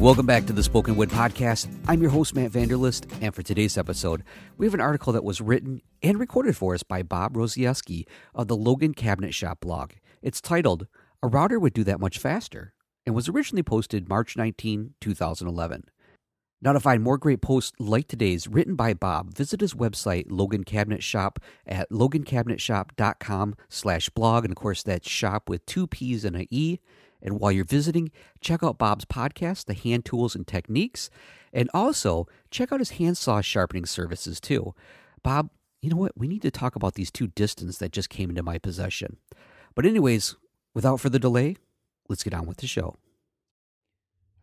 Welcome back to the Spoken Wood Podcast. I'm your host, Matt Vanderlist, and for today's episode, we have an article that was written and recorded for us by Bob Rozaieski of the Logan Cabinet Shop blog. It's titled, A Router Would Do That Much Faster, and was originally posted March 19, 2011. Now, to find more great posts like today's written by Bob, visit his website, Logan Cabinet Shop, at logancabinetshop.com slash blog. And of course, that's shop with two P's and an E. And while you're visiting, check out Bob's podcast, The Hand Tools and Techniques, and also check out his handsaw sharpening services too. Bob, you know what? We need to talk about these two Disstons that just came into my possession. But, anyways, without further delay, let's get on with the show.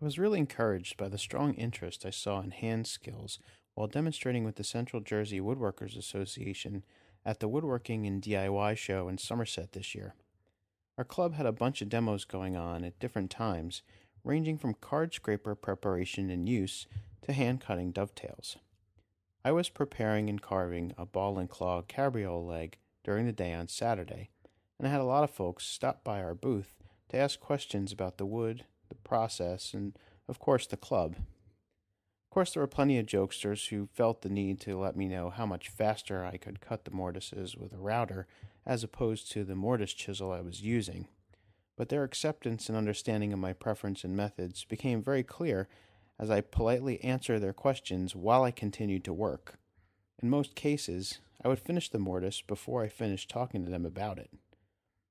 I was really encouraged by the strong interest I saw in hand skills while demonstrating with the Central Jersey Woodworkers Association at the Woodworking and DIY show in Somerset this year. Our club had a bunch of demos going on at different times, ranging from card scraper preparation and use to hand cutting dovetails. I was preparing and carving a ball and claw cabriole leg during the day on Saturday, and I had a lot of folks stop by our booth to ask questions about the wood, the process, and of course the club. Of course, there were plenty of jokesters who felt the need to let me know how much faster I could cut the mortises with a router as opposed to the mortise chisel I was using. But their acceptance and understanding of my preference and methods became very clear as I politely answered their questions while I continued to work. In most cases, I would finish the mortise before I finished talking to them about it.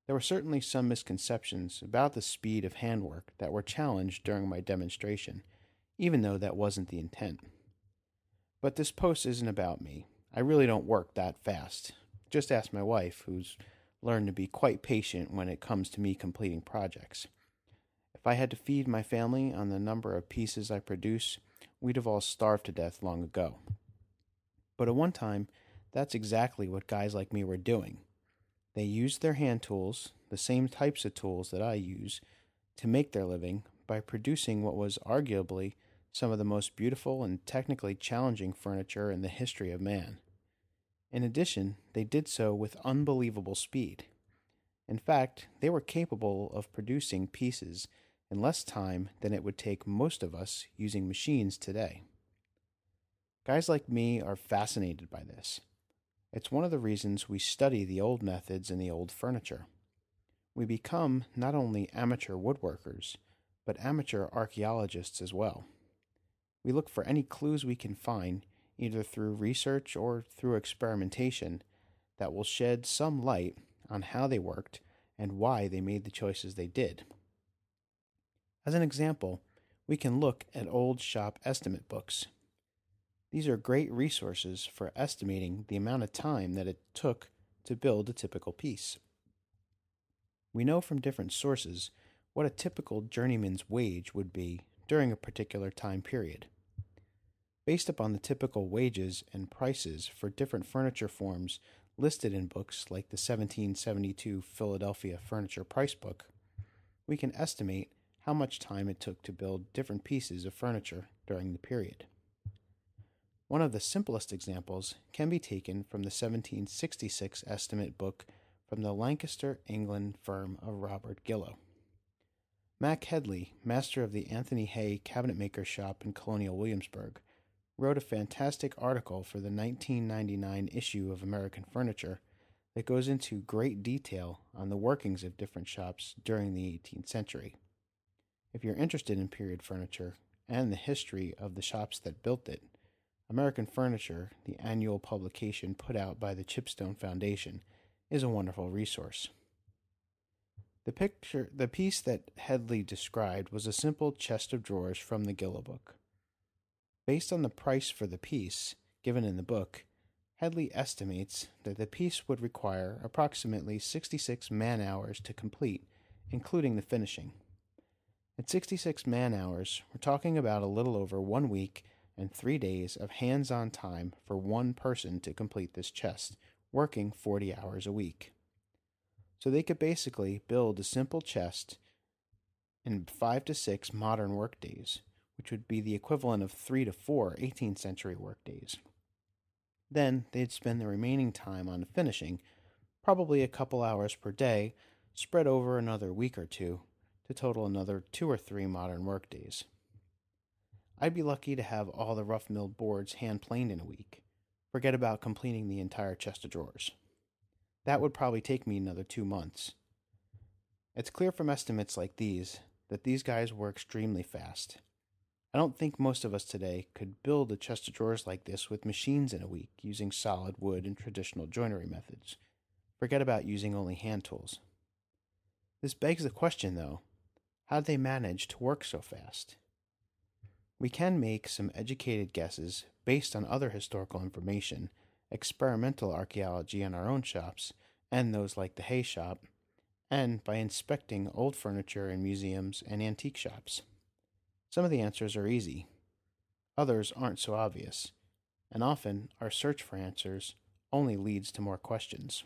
There were certainly some misconceptions about the speed of handwork that were challenged during my demonstration, even though that wasn't the intent. But this post isn't about me. I really don't work that fast. Just ask my wife, who's learned to be quite patient when it comes to me completing projects. If I had to feed my family on the number of pieces I produce, we'd have all starved to death long ago. But at one time, that's exactly what guys like me were doing. They used their hand tools, the same types of tools that I use, to make their living by producing what was arguably some of the most beautiful and technically challenging furniture in the history of man. In addition, they did so with unbelievable speed. In fact, they were capable of producing pieces in less time than it would take most of us using machines today. Guys like me are fascinated by this. It's one of the reasons we study the old methods and the old furniture. We become not only amateur woodworkers, but amateur archaeologists as well. We look for any clues we can find either through research or through experimentation, that will shed some light on how they worked and why they made the choices they did. As an example, we can look at old shop estimate books. These are great resources for estimating the amount of time that it took to build a typical piece. We know from different sources what a typical journeyman's wage would be during a particular time period based upon the typical wages and prices for different furniture forms listed in books like the 1772 Philadelphia Furniture Price Book, we can estimate how much time it took to build different pieces of furniture during the period. One of the simplest examples can be taken from the 1766 estimate book from the Lancaster, England firm of Robert Gillow. Mac Headley, master of the Anthony Hay cabinetmaker shop in Colonial Williamsburg, wrote a fantastic article for the 1999 issue of American Furniture that goes into great detail on the workings of different shops during the 18th century. If you're interested in period furniture and the history of the shops that built it, American Furniture, the annual publication put out by the Chipstone Foundation, is a wonderful resource. The picture the piece that Headley described was a simple chest of drawers from the Gillow book. Based on the price for the piece given in the book, Headley estimates that the piece would require approximately 66 man hours to complete, including the finishing. At 66 man hours, we're talking about a little over one week and three days of hands on time for one person to complete this chest, working 40 hours a week. So they could basically build a simple chest in five to six modern workdays which would be the equivalent of three to four 18th century workdays. Then they'd spend the remaining time on finishing, probably a couple hours per day, spread over another week or two, to total another two or three modern workdays. I'd be lucky to have all the rough milled boards hand planed in a week. Forget about completing the entire chest of drawers. That would probably take me another two months. It's clear from estimates like these that these guys were extremely fast. I don't think most of us today could build a chest of drawers like this with machines in a week using solid wood and traditional joinery methods. Forget about using only hand tools. This begs the question, though how did they manage to work so fast? We can make some educated guesses based on other historical information, experimental archaeology in our own shops, and those like the Hay Shop, and by inspecting old furniture in museums and antique shops. Some of the answers are easy, others aren't so obvious, and often our search for answers only leads to more questions.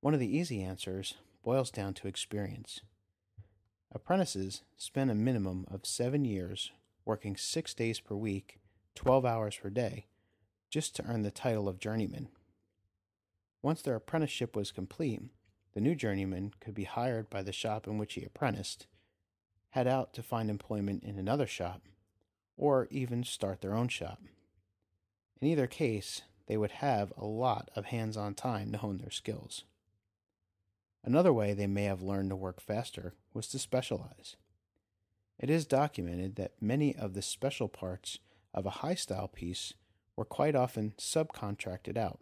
One of the easy answers boils down to experience. Apprentices spend a minimum of seven years working six days per week, 12 hours per day, just to earn the title of journeyman. Once their apprenticeship was complete, the new journeyman could be hired by the shop in which he apprenticed, head out to find employment in another shop, or even start their own shop. In either case, they would have a lot of hands on time to hone their skills. Another way they may have learned to work faster was to specialize. It is documented that many of the special parts of a high style piece were quite often subcontracted out.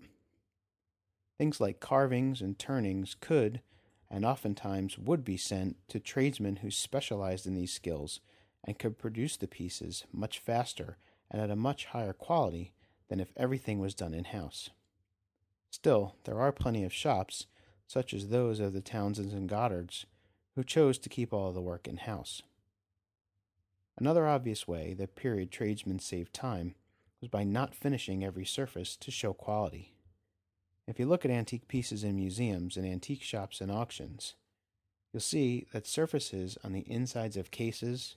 Things like carvings and turnings could, and oftentimes would be sent to tradesmen who specialized in these skills and could produce the pieces much faster and at a much higher quality than if everything was done in house. Still, there are plenty of shops, such as those of the Townsends and Goddards, who chose to keep all the work in house. Another obvious way that period tradesmen saved time was by not finishing every surface to show quality. If you look at antique pieces in museums and antique shops and auctions, you'll see that surfaces on the insides of cases,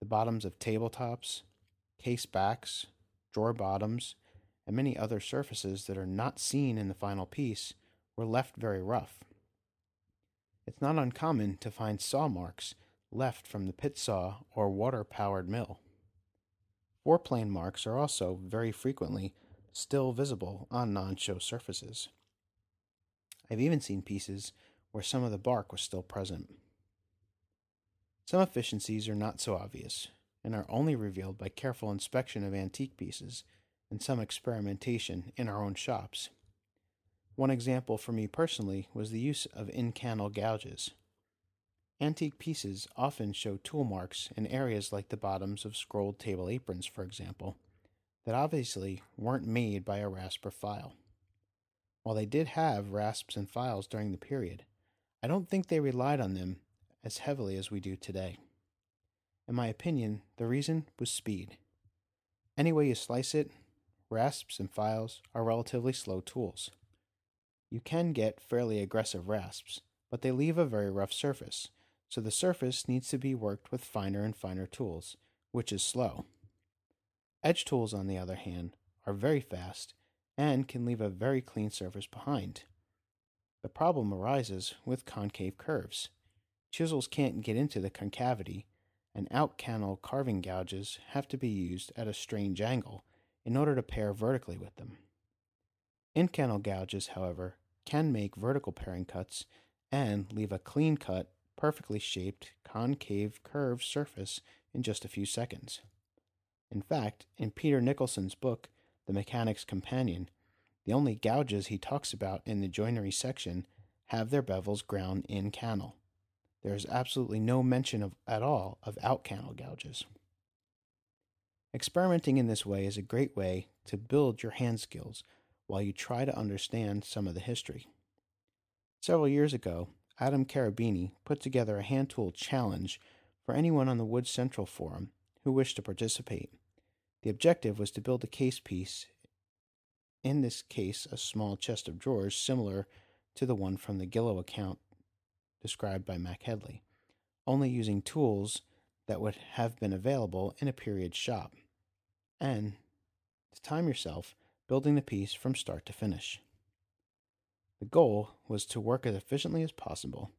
the bottoms of tabletops, case backs, drawer bottoms, and many other surfaces that are not seen in the final piece were left very rough. It's not uncommon to find saw marks left from the pit saw or water powered mill. Foreplane marks are also very frequently still visible on non show surfaces. I've even seen pieces where some of the bark was still present. Some efficiencies are not so obvious and are only revealed by careful inspection of antique pieces and some experimentation in our own shops. One example for me personally was the use of in cannel gouges. Antique pieces often show tool marks in areas like the bottoms of scrolled table aprons, for example, that obviously weren't made by a rasp or file. While they did have rasps and files during the period, I don't think they relied on them as heavily as we do today. In my opinion, the reason was speed. Any way you slice it, rasps and files are relatively slow tools. You can get fairly aggressive rasps, but they leave a very rough surface, so the surface needs to be worked with finer and finer tools, which is slow. Edge tools, on the other hand, are very fast and can leave a very clean surface behind. The problem arises with concave curves. Chisels can't get into the concavity, and out cannel carving gouges have to be used at a strange angle in order to pare vertically with them. In cannel gouges, however, can make vertical paring cuts and leave a clean cut perfectly shaped, concave, curved surface in just a few seconds. In fact, in Peter Nicholson's book, The Mechanic's Companion, the only gouges he talks about in the joinery section have their bevels ground in cannel. There is absolutely no mention of, at all of out cannel gouges. Experimenting in this way is a great way to build your hand skills while you try to understand some of the history. Several years ago, Adam Cherubini put together a hand tool challenge for anyone on the Wood Central Forum who wished to participate. The objective was to build a case piece, in this case, a small chest of drawers similar to the one from the Gillow account described by Mac Headley, only using tools that would have been available in a period shop, and to time yourself building the piece from start to finish. The goal was to work as efficiently as possible,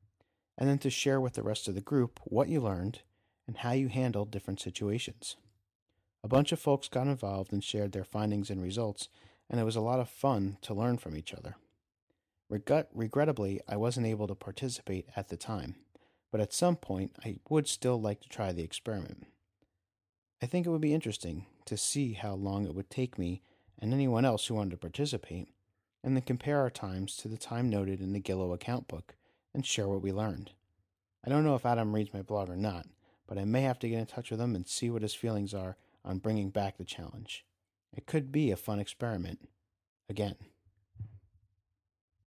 and then to share with the rest of the group what you learned and how you handled different situations. A bunch of folks got involved and shared their findings and results, and it was a lot of fun to learn from each other. Regret- regrettably, I wasn't able to participate at the time, but at some point I would still like to try the experiment. I think it would be interesting to see how long it would take me and anyone else who wanted to participate, and then compare our times to the time noted in the Gillow account book and share what we learned. I don't know if Adam reads my blog or not, but I may have to get in touch with him and see what his feelings are on bringing back the challenge. It could be a fun experiment. Again.